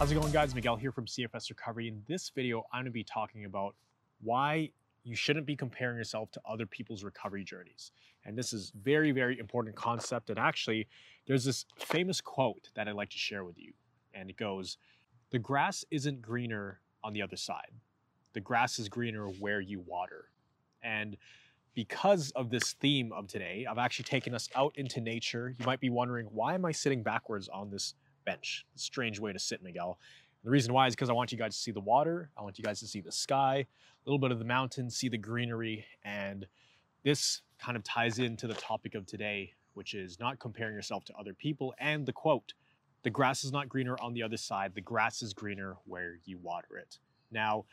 How's it going guys? Miguel here from CFS Recovery. In this video, I'm gonna be talking about why you shouldn't be comparing yourself to other people's recovery journeys. And this is very, very important concept. And actually, there's this famous quote that I'd like to share with you. And it goes, the grass isn't greener on the other side. The grass is greener where you water. And because of this theme of today, I've actually taken us out into nature. You might be wondering, why am I sitting backwards on this bench? Strange way to sit, Miguel. The reason why is because I want you guys to see the water. I want you guys to see the sky, a little bit of the mountains, see the greenery. And this kind of ties into the topic of today, which is not comparing yourself to other people. And the quote, the grass is not greener on the other side. The grass is greener where you water it. Now,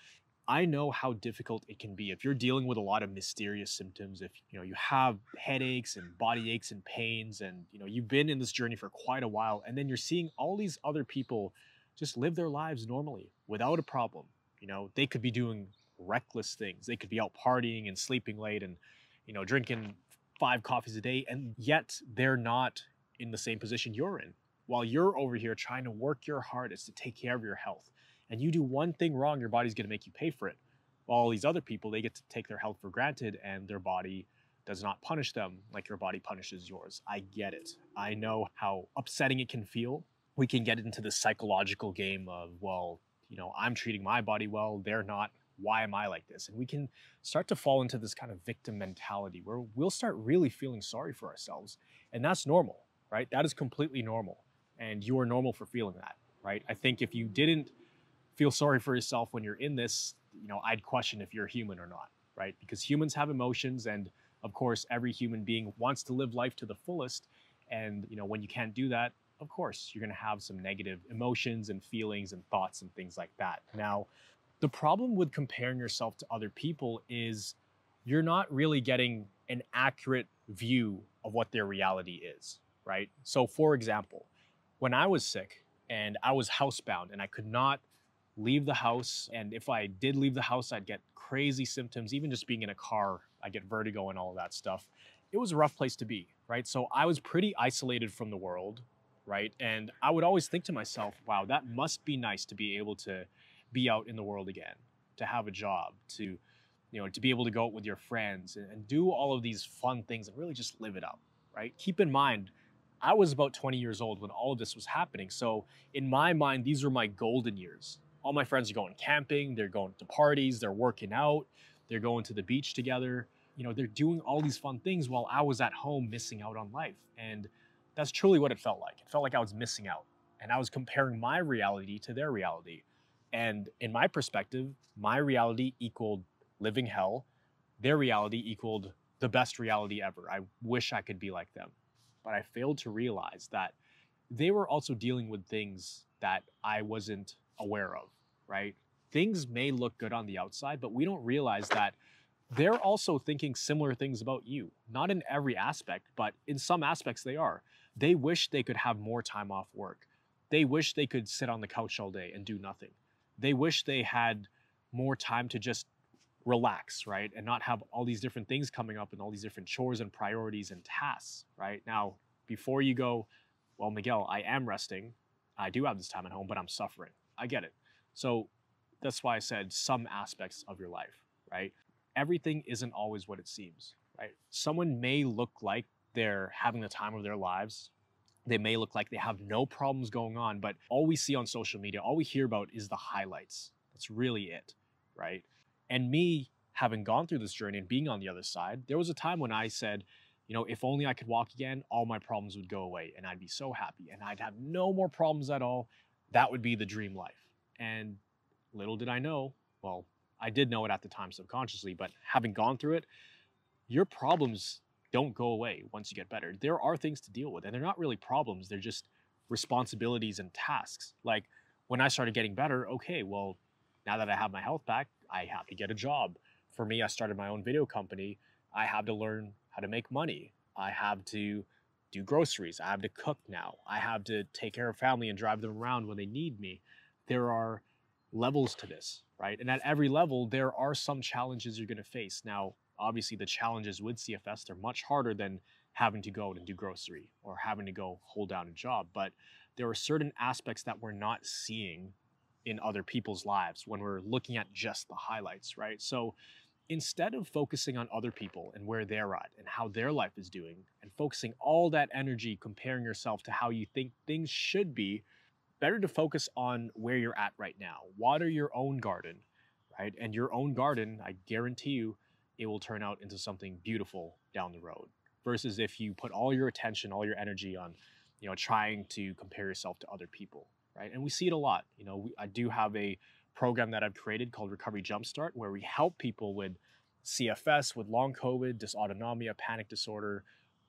I know how difficult it can be if you're dealing with a lot of mysterious symptoms, if you know you have headaches and body aches and pains and you know you've been in this journey for quite a while and then you're seeing all these other people just live their lives normally without a problem. You know, they could be doing reckless things. They could be out partying and sleeping late and you know drinking five coffees a day and yet they're not in the same position you're in. While you're over here trying to work your hardest to take care of your health and you do one thing wrong, your body's going to make you pay for it. While all these other people, they get to take their health for granted and their body does not punish them like your body punishes yours. I get it. I know how upsetting it can feel. We can get into the psychological game of, well, you know, I'm treating my body well, they're not. Why am I like this? And we can start to fall into this kind of victim mentality where we'll start really feeling sorry for ourselves. And that's normal, right? That is completely normal. And you are normal for feeling that, right? I think if you didn't feel sorry for yourself when you're in this, you know, I'd question if you're human or not, right? Because humans have emotions and of course every human being wants to live life to the fullest. And you know when you can't do that of course you're going to have some negative emotions and feelings and thoughts and things like that. Now the problem with comparing yourself to other people is you're not really getting an accurate view of what their reality is right? So for example when i was sick and i was housebound and i could not leave the house. And if I did leave the house, I'd get crazy symptoms. Even just being in a car, I get vertigo and all of that stuff. It was a rough place to be, right? So I was pretty isolated from the world, right? And I would always think to myself, wow, that must be nice to be able to be out in the world again, to have a job, to you know, to be able to go out with your friends and, and do all of these fun things and really just live it up, right? Keep in mind, I was about 20 years old when all of this was happening. So in my mind, these were my golden years all my friends are going camping, they're going to parties, they're working out, they're going to the beach together. You know, they're doing all these fun things while I was at home missing out on life. And that's truly what it felt like. It felt like I was missing out. And I was comparing my reality to their reality. And in my perspective, my reality equaled living hell. Their reality equaled the best reality ever. I wish I could be like them. But I failed to realize that they were also dealing with things that I wasn't aware of right? Things may look good on the outside, but we don't realize that they're also thinking similar things about you. Not in every aspect, but in some aspects they are. They wish they could have more time off work. They wish they could sit on the couch all day and do nothing. They wish they had more time to just relax, right? And not have all these different things coming up and all these different chores and priorities and tasks, right? Now, before you go, well, Miguel, I am resting. I do have this time at home, but I'm suffering. I get it. So that's why I said some aspects of your life, right? Everything isn't always what it seems, right? Someone may look like they're having the time of their lives. They may look like they have no problems going on, but all we see on social media, all we hear about is the highlights. That's really it, right? And me having gone through this journey and being on the other side, there was a time when I said, you know, if only I could walk again, all my problems would go away and I'd be so happy and I'd have no more problems at all. That would be the dream life. And little did I know, well, I did know it at the time subconsciously, but having gone through it, your problems don't go away once you get better. There are things to deal with, and they're not really problems, they're just responsibilities and tasks. Like when I started getting better, okay, well, now that I have my health back, I have to get a job. For me, I started my own video company. I have to learn how to make money. I have to do groceries. I have to cook now. I have to take care of family and drive them around when they need me there are levels to this, right? And at every level, there are some challenges you're going to face. Now, obviously, the challenges with CFS, they're much harder than having to go out and do grocery or having to go hold down a job. But there are certain aspects that we're not seeing in other people's lives when we're looking at just the highlights, right? So instead of focusing on other people and where they're at and how their life is doing and focusing all that energy comparing yourself to how you think things should be, better to focus on where you're at right now. Water your own garden, right? And your own garden, I guarantee you, it will turn out into something beautiful down the road versus if you put all your attention, all your energy on, you know, trying to compare yourself to other people, right? And we see it a lot. You know, we, I do have a program that I've created called Recovery Jumpstart, where we help people with CFS, with long COVID, dysautonomia, panic disorder,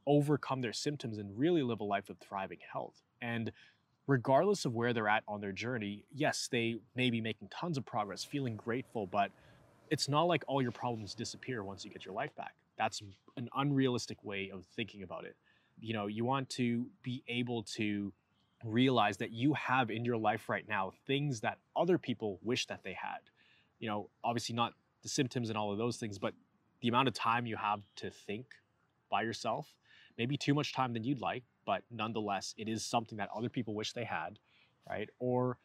overcome their symptoms and really live a life of thriving health. And regardless of where they're at on their journey, yes, they may be making tons of progress, feeling grateful, but it's not like all your problems disappear once you get your life back. That's an unrealistic way of thinking about it. You know, you want to be able to realize that you have in your life right now things that other people wish that they had. You know, obviously not the symptoms and all of those things, but the amount of time you have to think by yourself, maybe too much time than you'd like, but nonetheless, it is something that other people wish they had, right? Or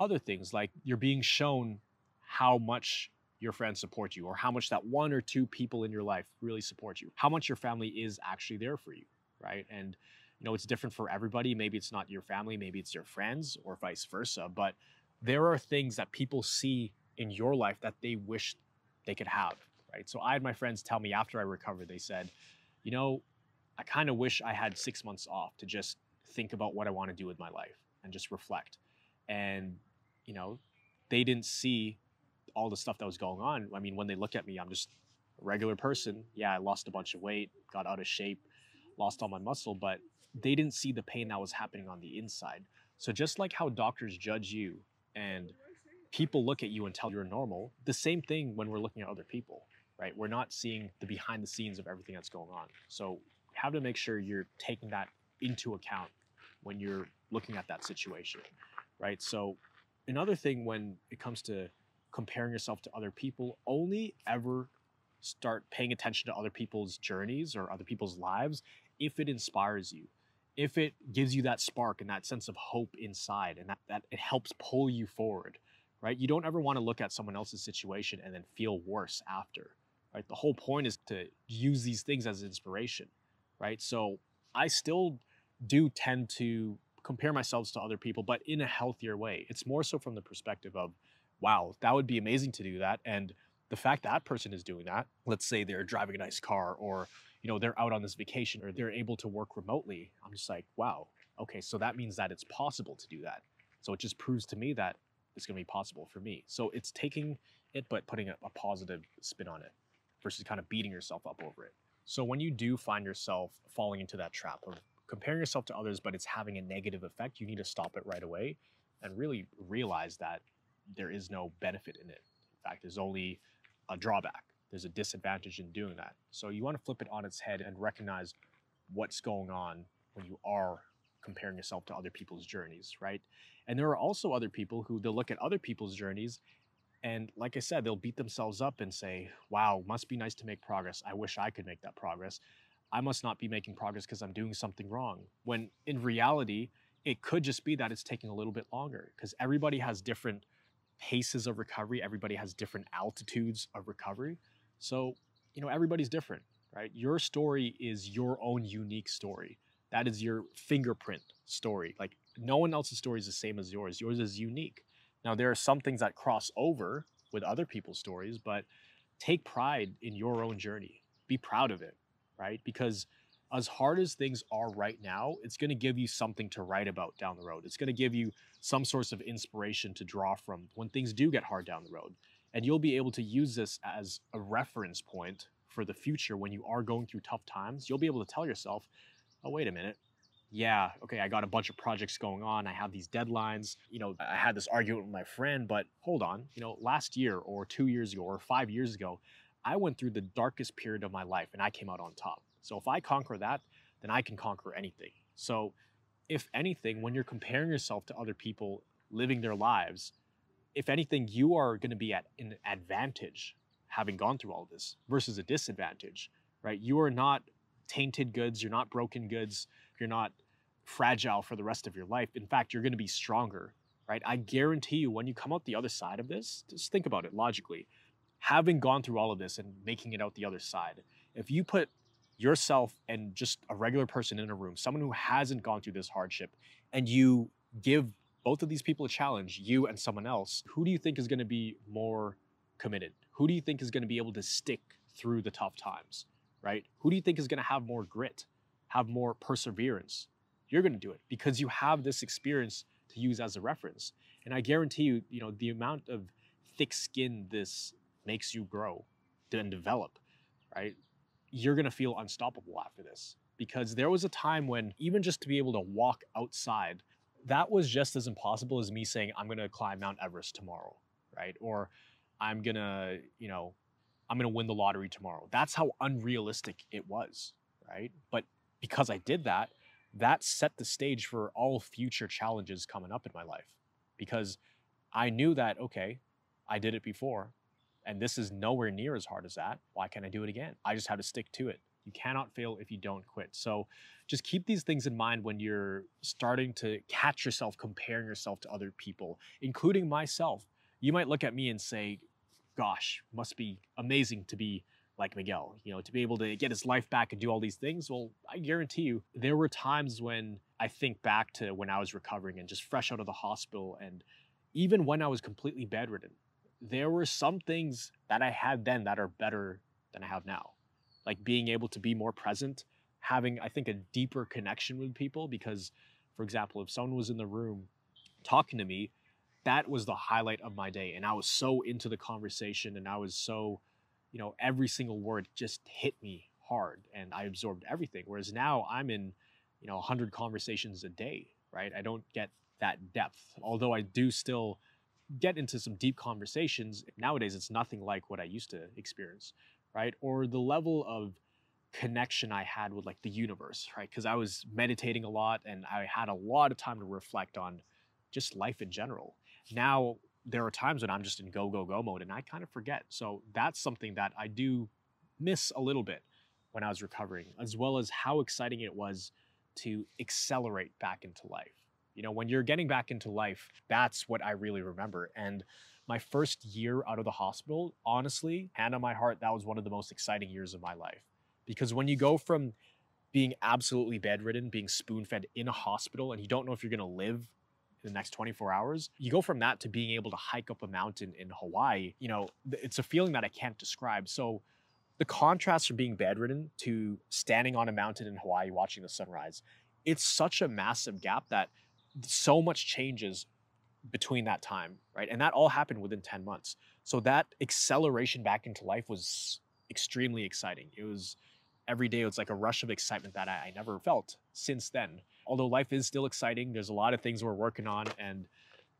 other things like you're being shown how much your friends support you or how much that one or two people in your life really support you, how much your family is actually there for you, right? And you know, it's different for everybody. Maybe it's not your family, maybe it's your friends or vice versa. But there are things that people see in your life that they wish they could have, right? So I had my friends tell me after I recovered, they said, you know, I kind of wish I had six months off to just think about what I want to do with my life and just reflect. And, you know, they didn't see all the stuff that was going on. I mean, when they look at me, I'm just a regular person. Yeah, I lost a bunch of weight, got out of shape, lost all my muscle, but they didn't see the pain that was happening on the inside. So just like how doctors judge you and people look at you and tell you're normal, the same thing when we're looking at other people, right? We're not seeing the behind the scenes of everything that's going on. So have to make sure you're taking that into account when you're looking at that situation, right? So another thing when it comes to comparing yourself to other people, only ever start paying attention to other people's journeys or other people's lives if it inspires you if it gives you that spark and that sense of hope inside and that, that it helps pull you forward right? You don't ever want to look at someone else's situation and then feel worse after right? The whole point is to use these things as inspiration right so i still do tend to compare myself to other people but in a healthier way it's more so from the perspective of wow that would be amazing to do that and the fact that person is doing that let's say they're driving a nice car or you know, they're out on this vacation or they're able to work remotely. I'm just like, wow, okay, so that means that it's possible to do that. So it just proves to me that it's going to be possible for me. So it's taking it, but putting a, a positive spin on it versus kind of beating yourself up over it. So when you do find yourself falling into that trap of comparing yourself to others, but it's having a negative effect, you need to stop it right away and really realize that there is no benefit in it. In fact, there's only a drawback there's a disadvantage in doing that. So you want to flip it on its head and recognize what's going on when you are comparing yourself to other people's journeys, right? And there are also other people who they'll look at other people's journeys and like I said, they'll beat themselves up and say, wow, must be nice to make progress. I wish I could make that progress. I must not be making progress because I'm doing something wrong. When in reality, it could just be that it's taking a little bit longer because everybody has different paces of recovery, everybody has different altitudes of recovery. So, you know, everybody's different, right? Your story is your own unique story. That is your fingerprint story. Like no one else's story is the same as yours. Yours is unique. Now, there are some things that cross over with other people's stories, but take pride in your own journey. Be proud of it, right? Because as hard as things are right now, it's going to give you something to write about down the road. It's going to give you some source of inspiration to draw from when things do get hard down the road. And you'll be able to use this as a reference point for the future when you are going through tough times. You'll be able to tell yourself, oh, wait a minute. Yeah, okay, I got a bunch of projects going on. I have these deadlines. You know, I had this argument with my friend, but hold on. You know, last year or two years ago or five years ago, I went through the darkest period of my life and I came out on top. So if I conquer that, then I can conquer anything. So, if anything, when you're comparing yourself to other people living their lives, if anything, you are going to be at an advantage having gone through all this versus a disadvantage, right? You are not tainted goods, you're not broken goods, you're not fragile for the rest of your life. In fact, you're going to be stronger, right? I guarantee you, when you come out the other side of this, just think about it logically. Having gone through all of this and making it out the other side, if you put yourself and just a regular person in a room, someone who hasn't gone through this hardship, and you give both of these people a challenge, you and someone else, who do you think is going to be more committed? Who do you think is going to be able to stick through the tough times, right? Who do you think is going to have more grit, have more perseverance? You're going to do it because you have this experience to use as a reference. And I guarantee you, you know, the amount of thick skin this makes you grow and develop, right? You're going to feel unstoppable after this because there was a time when even just to be able to walk outside, that was just as impossible as me saying, I'm going to climb Mount Everest tomorrow, right? Or I'm going to, you know, I'm going to win the lottery tomorrow. That's how unrealistic it was, right? But because I did that, that set the stage for all future challenges coming up in my life because I knew that, okay, I did it before and this is nowhere near as hard as that. Why can't I do it again? I just have to stick to it. You cannot fail if you don't quit. So just keep these things in mind when you're starting to catch yourself comparing yourself to other people, including myself. You might look at me and say, gosh, must be amazing to be like Miguel, you know, to be able to get his life back and do all these things. Well, I guarantee you, there were times when I think back to when I was recovering and just fresh out of the hospital. And even when I was completely bedridden, there were some things that I had then that are better than I have now. Like being able to be more present, having, I think, a deeper connection with people. Because, for example, if someone was in the room talking to me, that was the highlight of my day. And I was so into the conversation and I was so, you know, every single word just hit me hard and I absorbed everything. Whereas now I'm in, you know, 100 conversations a day, right? I don't get that depth. Although I do still get into some deep conversations, nowadays it's nothing like what I used to experience, right? Or the level of connection I had with like the universe, right? Because I was meditating a lot and I had a lot of time to reflect on just life in general. Now, there are times when I'm just in go, go, go mode and I kind of forget. So that's something that I do miss a little bit when I was recovering, as well as how exciting it was to accelerate back into life. You know, when you're getting back into life, that's what I really remember. And my first year out of the hospital, honestly, hand on my heart, that was one of the most exciting years of my life. Because when you go from being absolutely bedridden, being spoon fed in a hospital, and you don't know if you're to live the next 24 hours. You go from that to being able to hike up a mountain in Hawaii. You know, it's a feeling that I can't describe. So the contrast from being bedridden to standing on a mountain in Hawaii watching the sunrise, it's such a massive gap that so much changes between that time, right? And that all happened within 10 months. So that acceleration back into life was extremely exciting. It was every day, it was like a rush of excitement that I, I never felt since then although life is still exciting, there's a lot of things we're working on and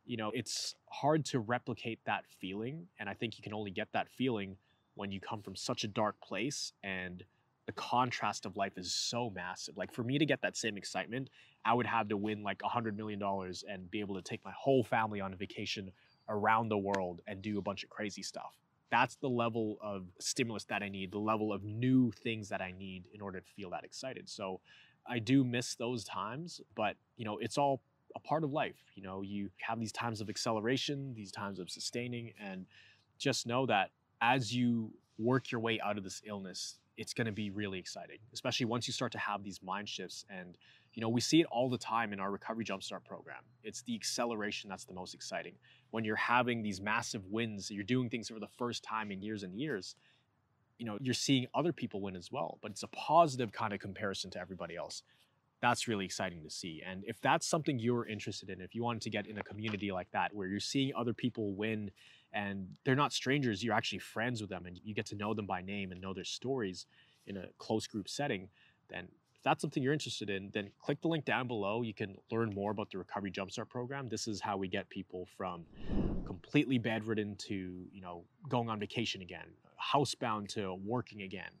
you know, it's hard to replicate that feeling and I think you can only get that feeling when you come from such a dark place and the contrast of life is so massive. Like for me to get that same excitement, I would have to win like a hundred million dollars and be able to take my whole family on a vacation around the world and do a bunch of crazy stuff. That's the level of stimulus that I need, the level of new things that I need in order to feel that excited. So I do miss those times, but you know, it's all a part of life. You know, you have these times of acceleration, these times of sustaining, and just know that as you work your way out of this illness, it's going to be really exciting, especially once you start to have these mind shifts. And, you know, we see it all the time in our Recovery Jumpstart program. It's the acceleration that's the most exciting. When you're having these massive wins, you're doing things for the first time in years and years, you know, you're seeing other people win as well, but it's a positive kind of comparison to everybody else. That's really exciting to see. And if that's something you're interested in, if you wanted to get in a community like that where you're seeing other people win and they're not strangers, you're actually friends with them and you get to know them by name and know their stories in a close group setting, then if that's something you're interested in, then click the link down below. You can learn more about the Recovery Jumpstart program. This is how we get people from completely bedridden to, you know, going on vacation again, housebound to working again,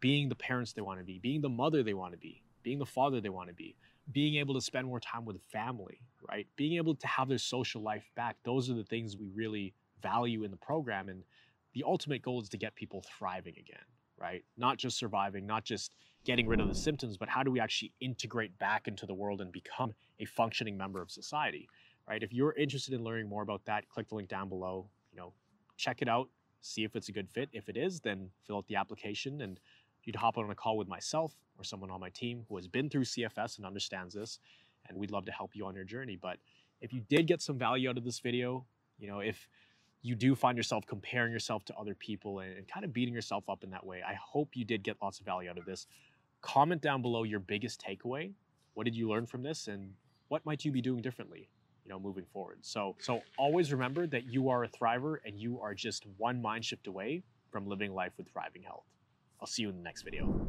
being the parents they want to be, being the mother they want to be, being the father they want to be, being able to spend more time with family, right? Being able to have their social life back. Those are the things we really value in the program. And the ultimate goal is to get people thriving again, right? Not just surviving, not just getting rid of the symptoms, but how do we actually integrate back into the world and become a functioning member of society, right? If you're interested in learning more about that, click the link down below. You know, check it out, see if it's a good fit. If it is, then fill out the application and you'd hop on a call with myself or someone on my team who has been through CFS and understands this, and we'd love to help you on your journey. But if you did get some value out of this video, you know, if you do find yourself comparing yourself to other people and, and kind of beating yourself up in that way, I hope you did get lots of value out of this. Comment down below your biggest takeaway. What did you learn from this and what might you be doing differently? You know moving forward. So so always remember that you are a thriver and you are just one mind shift away from living life with thriving health. I'll see you in the next video